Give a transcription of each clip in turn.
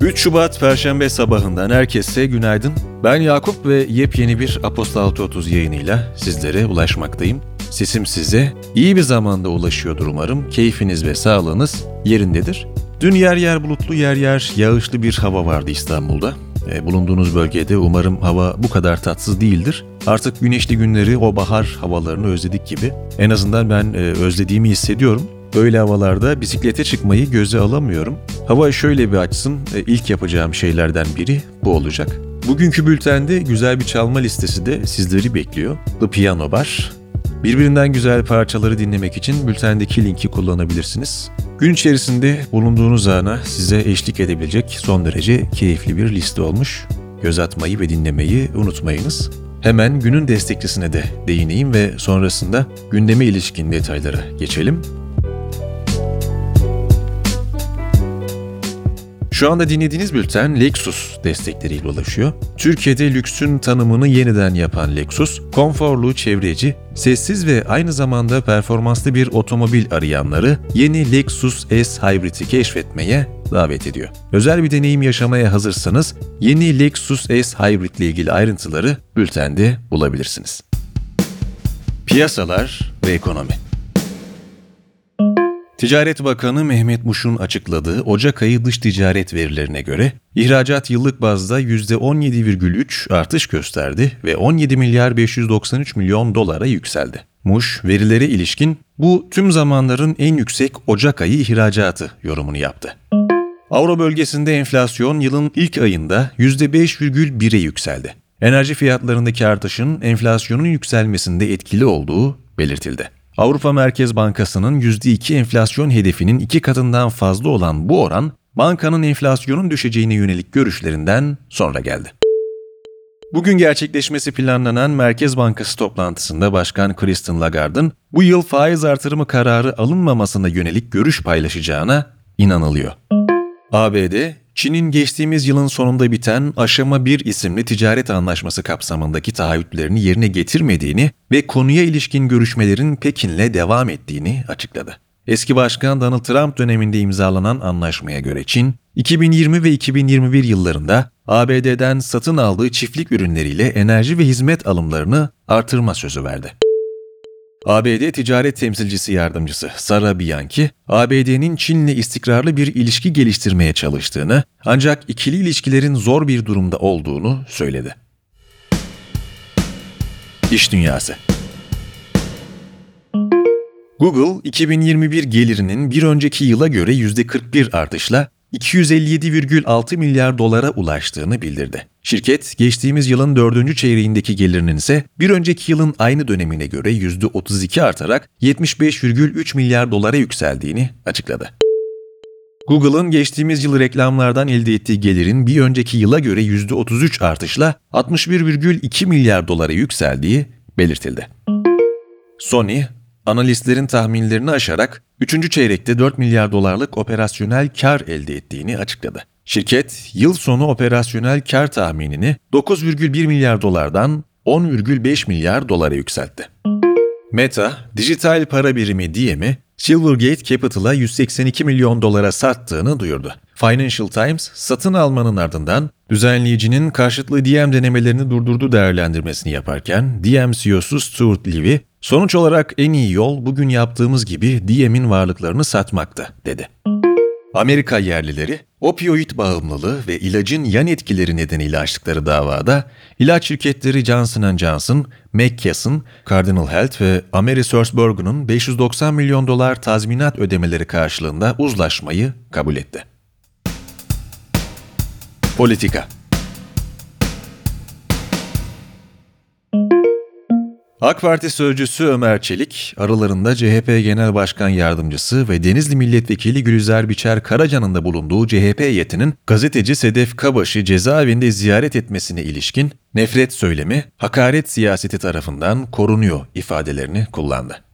...3 Şubat Perşembe sabahından herkese günaydın. Ben Yakup ve yepyeni bir Apostol 630 yayınıyla sizlere ulaşmaktayım. Sesim size iyi bir zamanda ulaşıyordur umarım. Keyfiniz ve sağlığınız yerindedir. Dün yer yer bulutlu yer yer yağışlı bir hava vardı İstanbul'da. E, bulunduğunuz bölgede umarım hava bu kadar tatsız değildir. Artık güneşli günleri o bahar havalarını özledik gibi. En azından ben e, özlediğimi hissediyorum. Böyle havalarda bisiklete çıkmayı göze alamıyorum. Hava şöyle bir açsın, e, ilk yapacağım şeylerden biri bu olacak. Bugünkü bültende güzel bir çalma listesi de sizleri bekliyor. The Piano Bar. Birbirinden güzel parçaları dinlemek için bültendeki linki kullanabilirsiniz. Gün içerisinde bulunduğunuz ana size eşlik edebilecek son derece keyifli bir liste olmuş. Göz atmayı ve dinlemeyi unutmayınız. Hemen günün destekçisine de değineyim ve sonrasında gündeme ilişkin detaylara geçelim. Şu anda dinlediğiniz bülten Lexus destekleriyle ulaşıyor. Türkiye'de lüksün tanımını yeniden yapan Lexus, konforlu, çevreci, sessiz ve aynı zamanda performanslı bir otomobil arayanları yeni Lexus S Hybrid'i keşfetmeye davet ediyor. Özel bir deneyim yaşamaya hazırsanız yeni Lexus S Hybrid ile ilgili ayrıntıları bültende bulabilirsiniz. Piyasalar ve ekonomi Ticaret Bakanı Mehmet Muş'un açıkladığı Ocak ayı dış ticaret verilerine göre ihracat yıllık bazda %17,3 artış gösterdi ve 17 milyar 593 milyon dolara yükseldi. Muş, verilere ilişkin bu tüm zamanların en yüksek Ocak ayı ihracatı yorumunu yaptı. Avro bölgesinde enflasyon yılın ilk ayında %5,1'e yükseldi. Enerji fiyatlarındaki artışın enflasyonun yükselmesinde etkili olduğu belirtildi. Avrupa Merkez Bankası'nın %2 enflasyon hedefinin iki katından fazla olan bu oran, bankanın enflasyonun düşeceğine yönelik görüşlerinden sonra geldi. Bugün gerçekleşmesi planlanan Merkez Bankası toplantısında Başkan Christine Lagarde'ın bu yıl faiz artırımı kararı alınmamasına yönelik görüş paylaşacağına inanılıyor. ABD, Çin'in geçtiğimiz yılın sonunda biten Aşama 1 isimli ticaret anlaşması kapsamındaki taahhütlerini yerine getirmediğini ve konuya ilişkin görüşmelerin Pekin'le devam ettiğini açıkladı. Eski Başkan Donald Trump döneminde imzalanan anlaşmaya göre Çin, 2020 ve 2021 yıllarında ABD'den satın aldığı çiftlik ürünleriyle enerji ve hizmet alımlarını artırma sözü verdi. ABD Ticaret Temsilcisi Yardımcısı Sara Bianchi, ABD'nin Çin'le istikrarlı bir ilişki geliştirmeye çalıştığını ancak ikili ilişkilerin zor bir durumda olduğunu söyledi. İş Dünyası Google, 2021 gelirinin bir önceki yıla göre %41 artışla 257,6 milyar dolara ulaştığını bildirdi. Şirket, geçtiğimiz yılın dördüncü çeyreğindeki gelirinin ise bir önceki yılın aynı dönemine göre %32 artarak 75,3 milyar dolara yükseldiğini açıkladı. Google'ın geçtiğimiz yıl reklamlardan elde ettiği gelirin bir önceki yıla göre %33 artışla 61,2 milyar dolara yükseldiği belirtildi. Sony, analistlerin tahminlerini aşarak 3. çeyrekte 4 milyar dolarlık operasyonel kar elde ettiğini açıkladı. Şirket, yıl sonu operasyonel kar tahminini 9,1 milyar dolardan 10,5 milyar dolara yükseltti. Meta, dijital para birimi Diem'i Silvergate Capital'a 182 milyon dolara sattığını duyurdu. Financial Times, satın almanın ardından düzenleyicinin karşıtlı DM denemelerini durdurdu değerlendirmesini yaparken DM CEO'su Stuart Levy, sonuç olarak en iyi yol bugün yaptığımız gibi DM'in varlıklarını satmaktı, dedi. Amerika yerlileri, opioid bağımlılığı ve ilacın yan etkileri nedeniyle açtıkları davada ilaç şirketleri Johnson Johnson, McKesson, Cardinal Health ve AmerisourceBergen'ın 590 milyon dolar tazminat ödemeleri karşılığında uzlaşmayı kabul etti. Politika AK Parti sözcüsü Ömer Çelik, aralarında CHP Genel Başkan Yardımcısı ve Denizli Milletvekili Gülüzer Biçer Karaca'nın da bulunduğu CHP heyetinin gazeteci Sedef Kabaş'ı cezaevinde ziyaret etmesine ilişkin nefret söylemi, hakaret siyaseti tarafından korunuyor ifadelerini kullandı.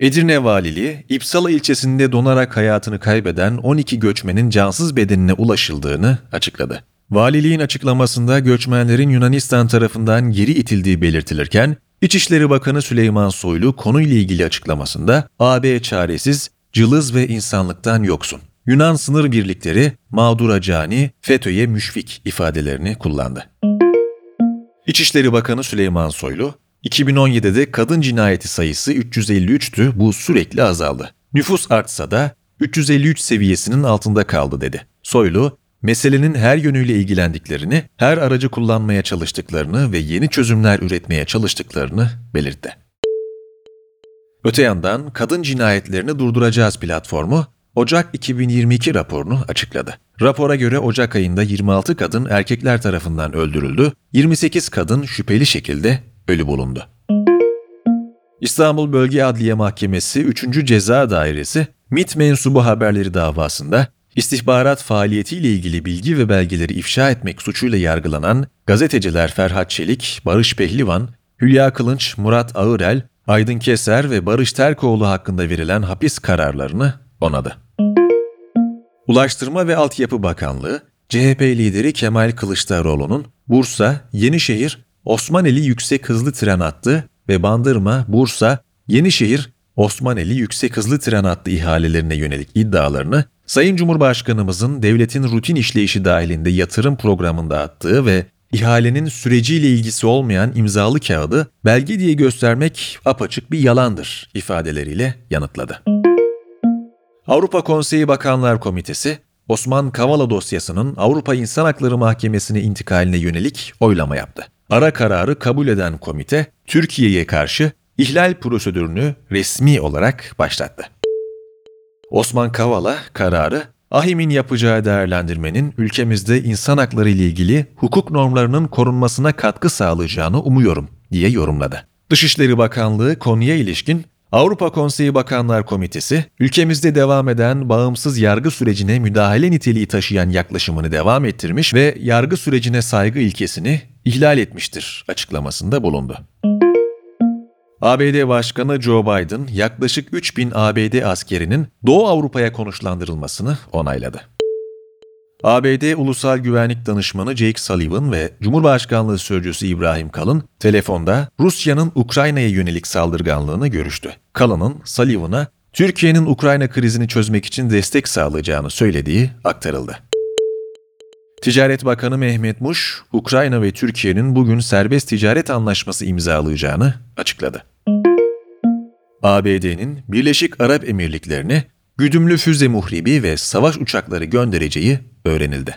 Edirne Valiliği, İpsala ilçesinde donarak hayatını kaybeden 12 göçmenin cansız bedenine ulaşıldığını açıkladı. Valiliğin açıklamasında göçmenlerin Yunanistan tarafından geri itildiği belirtilirken, İçişleri Bakanı Süleyman Soylu konuyla ilgili açıklamasında AB çaresiz, cılız ve insanlıktan yoksun. Yunan sınır birlikleri mağdura cani, FETÖ'ye müşfik ifadelerini kullandı. İçişleri Bakanı Süleyman Soylu, 2017'de kadın cinayeti sayısı 353'tü, bu sürekli azaldı. Nüfus artsa da 353 seviyesinin altında kaldı dedi. Soylu, meselenin her yönüyle ilgilendiklerini, her aracı kullanmaya çalıştıklarını ve yeni çözümler üretmeye çalıştıklarını belirtti. Öte yandan Kadın Cinayetlerini Durduracağız platformu, Ocak 2022 raporunu açıkladı. Rapora göre Ocak ayında 26 kadın erkekler tarafından öldürüldü, 28 kadın şüpheli şekilde ölü bulundu. İstanbul Bölge Adliye Mahkemesi 3. Ceza Dairesi, MIT mensubu haberleri davasında istihbarat faaliyetiyle ilgili bilgi ve belgeleri ifşa etmek suçuyla yargılanan gazeteciler Ferhat Çelik, Barış Pehlivan, Hülya Kılınç, Murat Ağırel, Aydın Keser ve Barış Terkoğlu hakkında verilen hapis kararlarını onadı. Ulaştırma ve Altyapı Bakanlığı, CHP lideri Kemal Kılıçdaroğlu'nun Bursa, Yenişehir, Osmaneli Yüksek Hızlı Tren Hattı ve Bandırma, Bursa, Yenişehir, Osmaneli Yüksek Hızlı Tren Hattı ihalelerine yönelik iddialarını Sayın Cumhurbaşkanımızın devletin rutin işleyişi dahilinde yatırım programında attığı ve ihalenin süreciyle ilgisi olmayan imzalı kağıdı belge diye göstermek apaçık bir yalandır ifadeleriyle yanıtladı. Avrupa Konseyi Bakanlar Komitesi, Osman Kavala dosyasının Avrupa İnsan Hakları Mahkemesi'ne intikaline yönelik oylama yaptı. Ara kararı kabul eden komite, Türkiye'ye karşı ihlal prosedürünü resmi olarak başlattı. Osman Kavala kararı, AHİM'in yapacağı değerlendirmenin ülkemizde insan hakları ile ilgili hukuk normlarının korunmasına katkı sağlayacağını umuyorum diye yorumladı. Dışişleri Bakanlığı konuya ilişkin Avrupa Konseyi Bakanlar Komitesi, ülkemizde devam eden bağımsız yargı sürecine müdahale niteliği taşıyan yaklaşımını devam ettirmiş ve yargı sürecine saygı ilkesini ihlal etmiştir açıklamasında bulundu. ABD Başkanı Joe Biden yaklaşık 3000 ABD askerinin Doğu Avrupa'ya konuşlandırılmasını onayladı. ABD Ulusal Güvenlik Danışmanı Jake Sullivan ve Cumhurbaşkanlığı Sözcüsü İbrahim Kalın telefonda Rusya'nın Ukrayna'ya yönelik saldırganlığını görüştü. Kalın'ın Sullivan'a Türkiye'nin Ukrayna krizini çözmek için destek sağlayacağını söylediği aktarıldı. Ticaret Bakanı Mehmet Muş, Ukrayna ve Türkiye'nin bugün serbest ticaret anlaşması imzalayacağını açıkladı. ABD'nin Birleşik Arap Emirlikleri'ne güdümlü füze muhribi ve savaş uçakları göndereceği öğrenildi.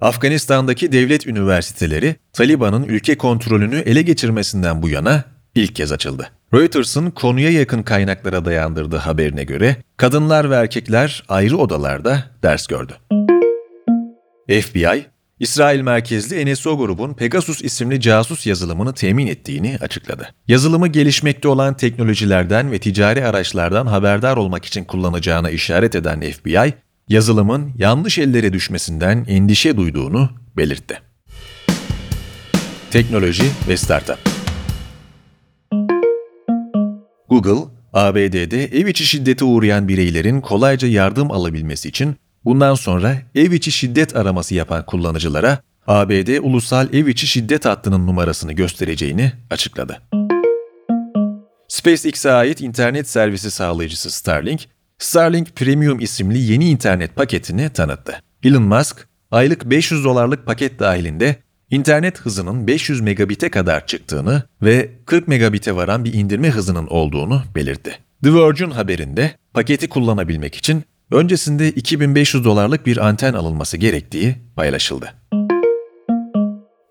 Afganistan'daki devlet üniversiteleri Taliban'ın ülke kontrolünü ele geçirmesinden bu yana ilk kez açıldı. Reuters'ın konuya yakın kaynaklara dayandırdığı haberine göre kadınlar ve erkekler ayrı odalarda ders gördü. FBI, İsrail merkezli NSO grubun Pegasus isimli casus yazılımını temin ettiğini açıkladı. Yazılımı gelişmekte olan teknolojilerden ve ticari araçlardan haberdar olmak için kullanacağına işaret eden FBI, yazılımın yanlış ellere düşmesinden endişe duyduğunu belirtti. Teknoloji ve Startup Google, ABD'de ev içi şiddete uğrayan bireylerin kolayca yardım alabilmesi için bundan sonra ev içi şiddet araması yapan kullanıcılara ABD Ulusal Ev İçi Şiddet Hattı'nın numarasını göstereceğini açıkladı. SpaceX'e ait internet servisi sağlayıcısı Starlink, Starlink Premium isimli yeni internet paketini tanıttı. Elon Musk, aylık 500 dolarlık paket dahilinde internet hızının 500 megabit'e kadar çıktığını ve 40 megabit'e varan bir indirme hızının olduğunu belirtti. The Verge'ün haberinde paketi kullanabilmek için öncesinde 2500 dolarlık bir anten alınması gerektiği paylaşıldı.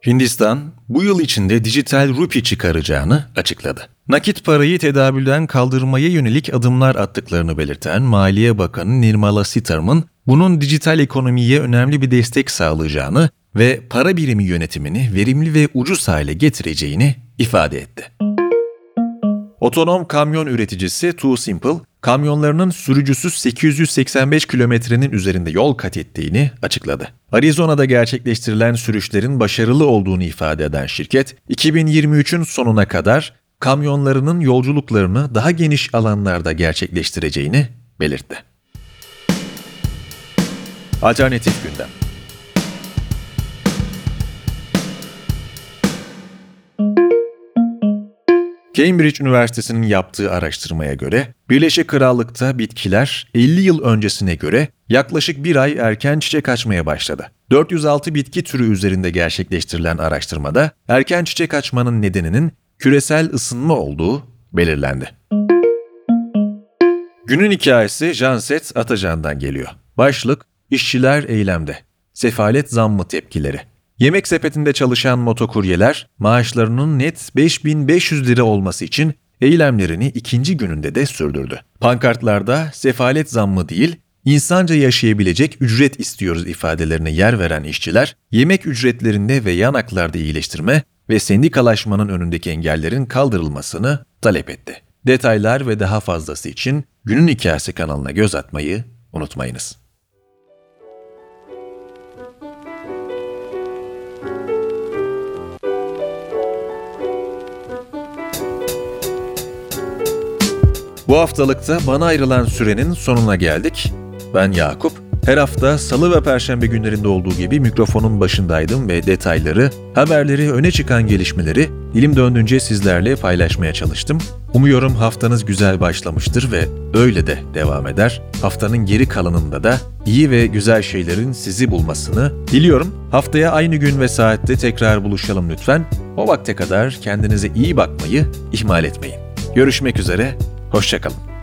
Hindistan, bu yıl içinde dijital rupi çıkaracağını açıkladı. Nakit parayı tedavülden kaldırmaya yönelik adımlar attıklarını belirten Maliye Bakanı Nirmala Sitaraman, bunun dijital ekonomiye önemli bir destek sağlayacağını ve para birimi yönetimini verimli ve ucuz hale getireceğini ifade etti. Otonom kamyon üreticisi Too Simple, kamyonlarının sürücüsüz 885 kilometrenin üzerinde yol kat ettiğini açıkladı. Arizona'da gerçekleştirilen sürüşlerin başarılı olduğunu ifade eden şirket, 2023'ün sonuna kadar kamyonlarının yolculuklarını daha geniş alanlarda gerçekleştireceğini belirtti. Alternatif gündem Cambridge Üniversitesi'nin yaptığı araştırmaya göre Birleşik Krallık'ta bitkiler 50 yıl öncesine göre yaklaşık bir ay erken çiçek açmaya başladı. 406 bitki türü üzerinde gerçekleştirilen araştırmada erken çiçek açmanın nedeninin küresel ısınma olduğu belirlendi. Günün hikayesi Janset Atacan'dan geliyor. Başlık İşçiler eylemde. Sefalet zammı tepkileri. Yemek sepetinde çalışan motokuryeler maaşlarının net 5500 lira olması için eylemlerini ikinci gününde de sürdürdü. Pankartlarda sefalet zammı değil, insanca yaşayabilecek ücret istiyoruz ifadelerine yer veren işçiler, yemek ücretlerinde ve yan haklarda iyileştirme ve sendikalaşmanın önündeki engellerin kaldırılmasını talep etti. Detaylar ve daha fazlası için Günün Hikayesi kanalına göz atmayı unutmayınız. Bu haftalıkta bana ayrılan sürenin sonuna geldik. Ben Yakup. Her hafta salı ve perşembe günlerinde olduğu gibi mikrofonun başındaydım ve detayları, haberleri, öne çıkan gelişmeleri dilim döndüğünce sizlerle paylaşmaya çalıştım. Umuyorum haftanız güzel başlamıştır ve öyle de devam eder. Haftanın geri kalanında da iyi ve güzel şeylerin sizi bulmasını diliyorum. Haftaya aynı gün ve saatte tekrar buluşalım lütfen. O vakte kadar kendinize iyi bakmayı ihmal etmeyin. Görüşmek üzere, Hoşçakalın.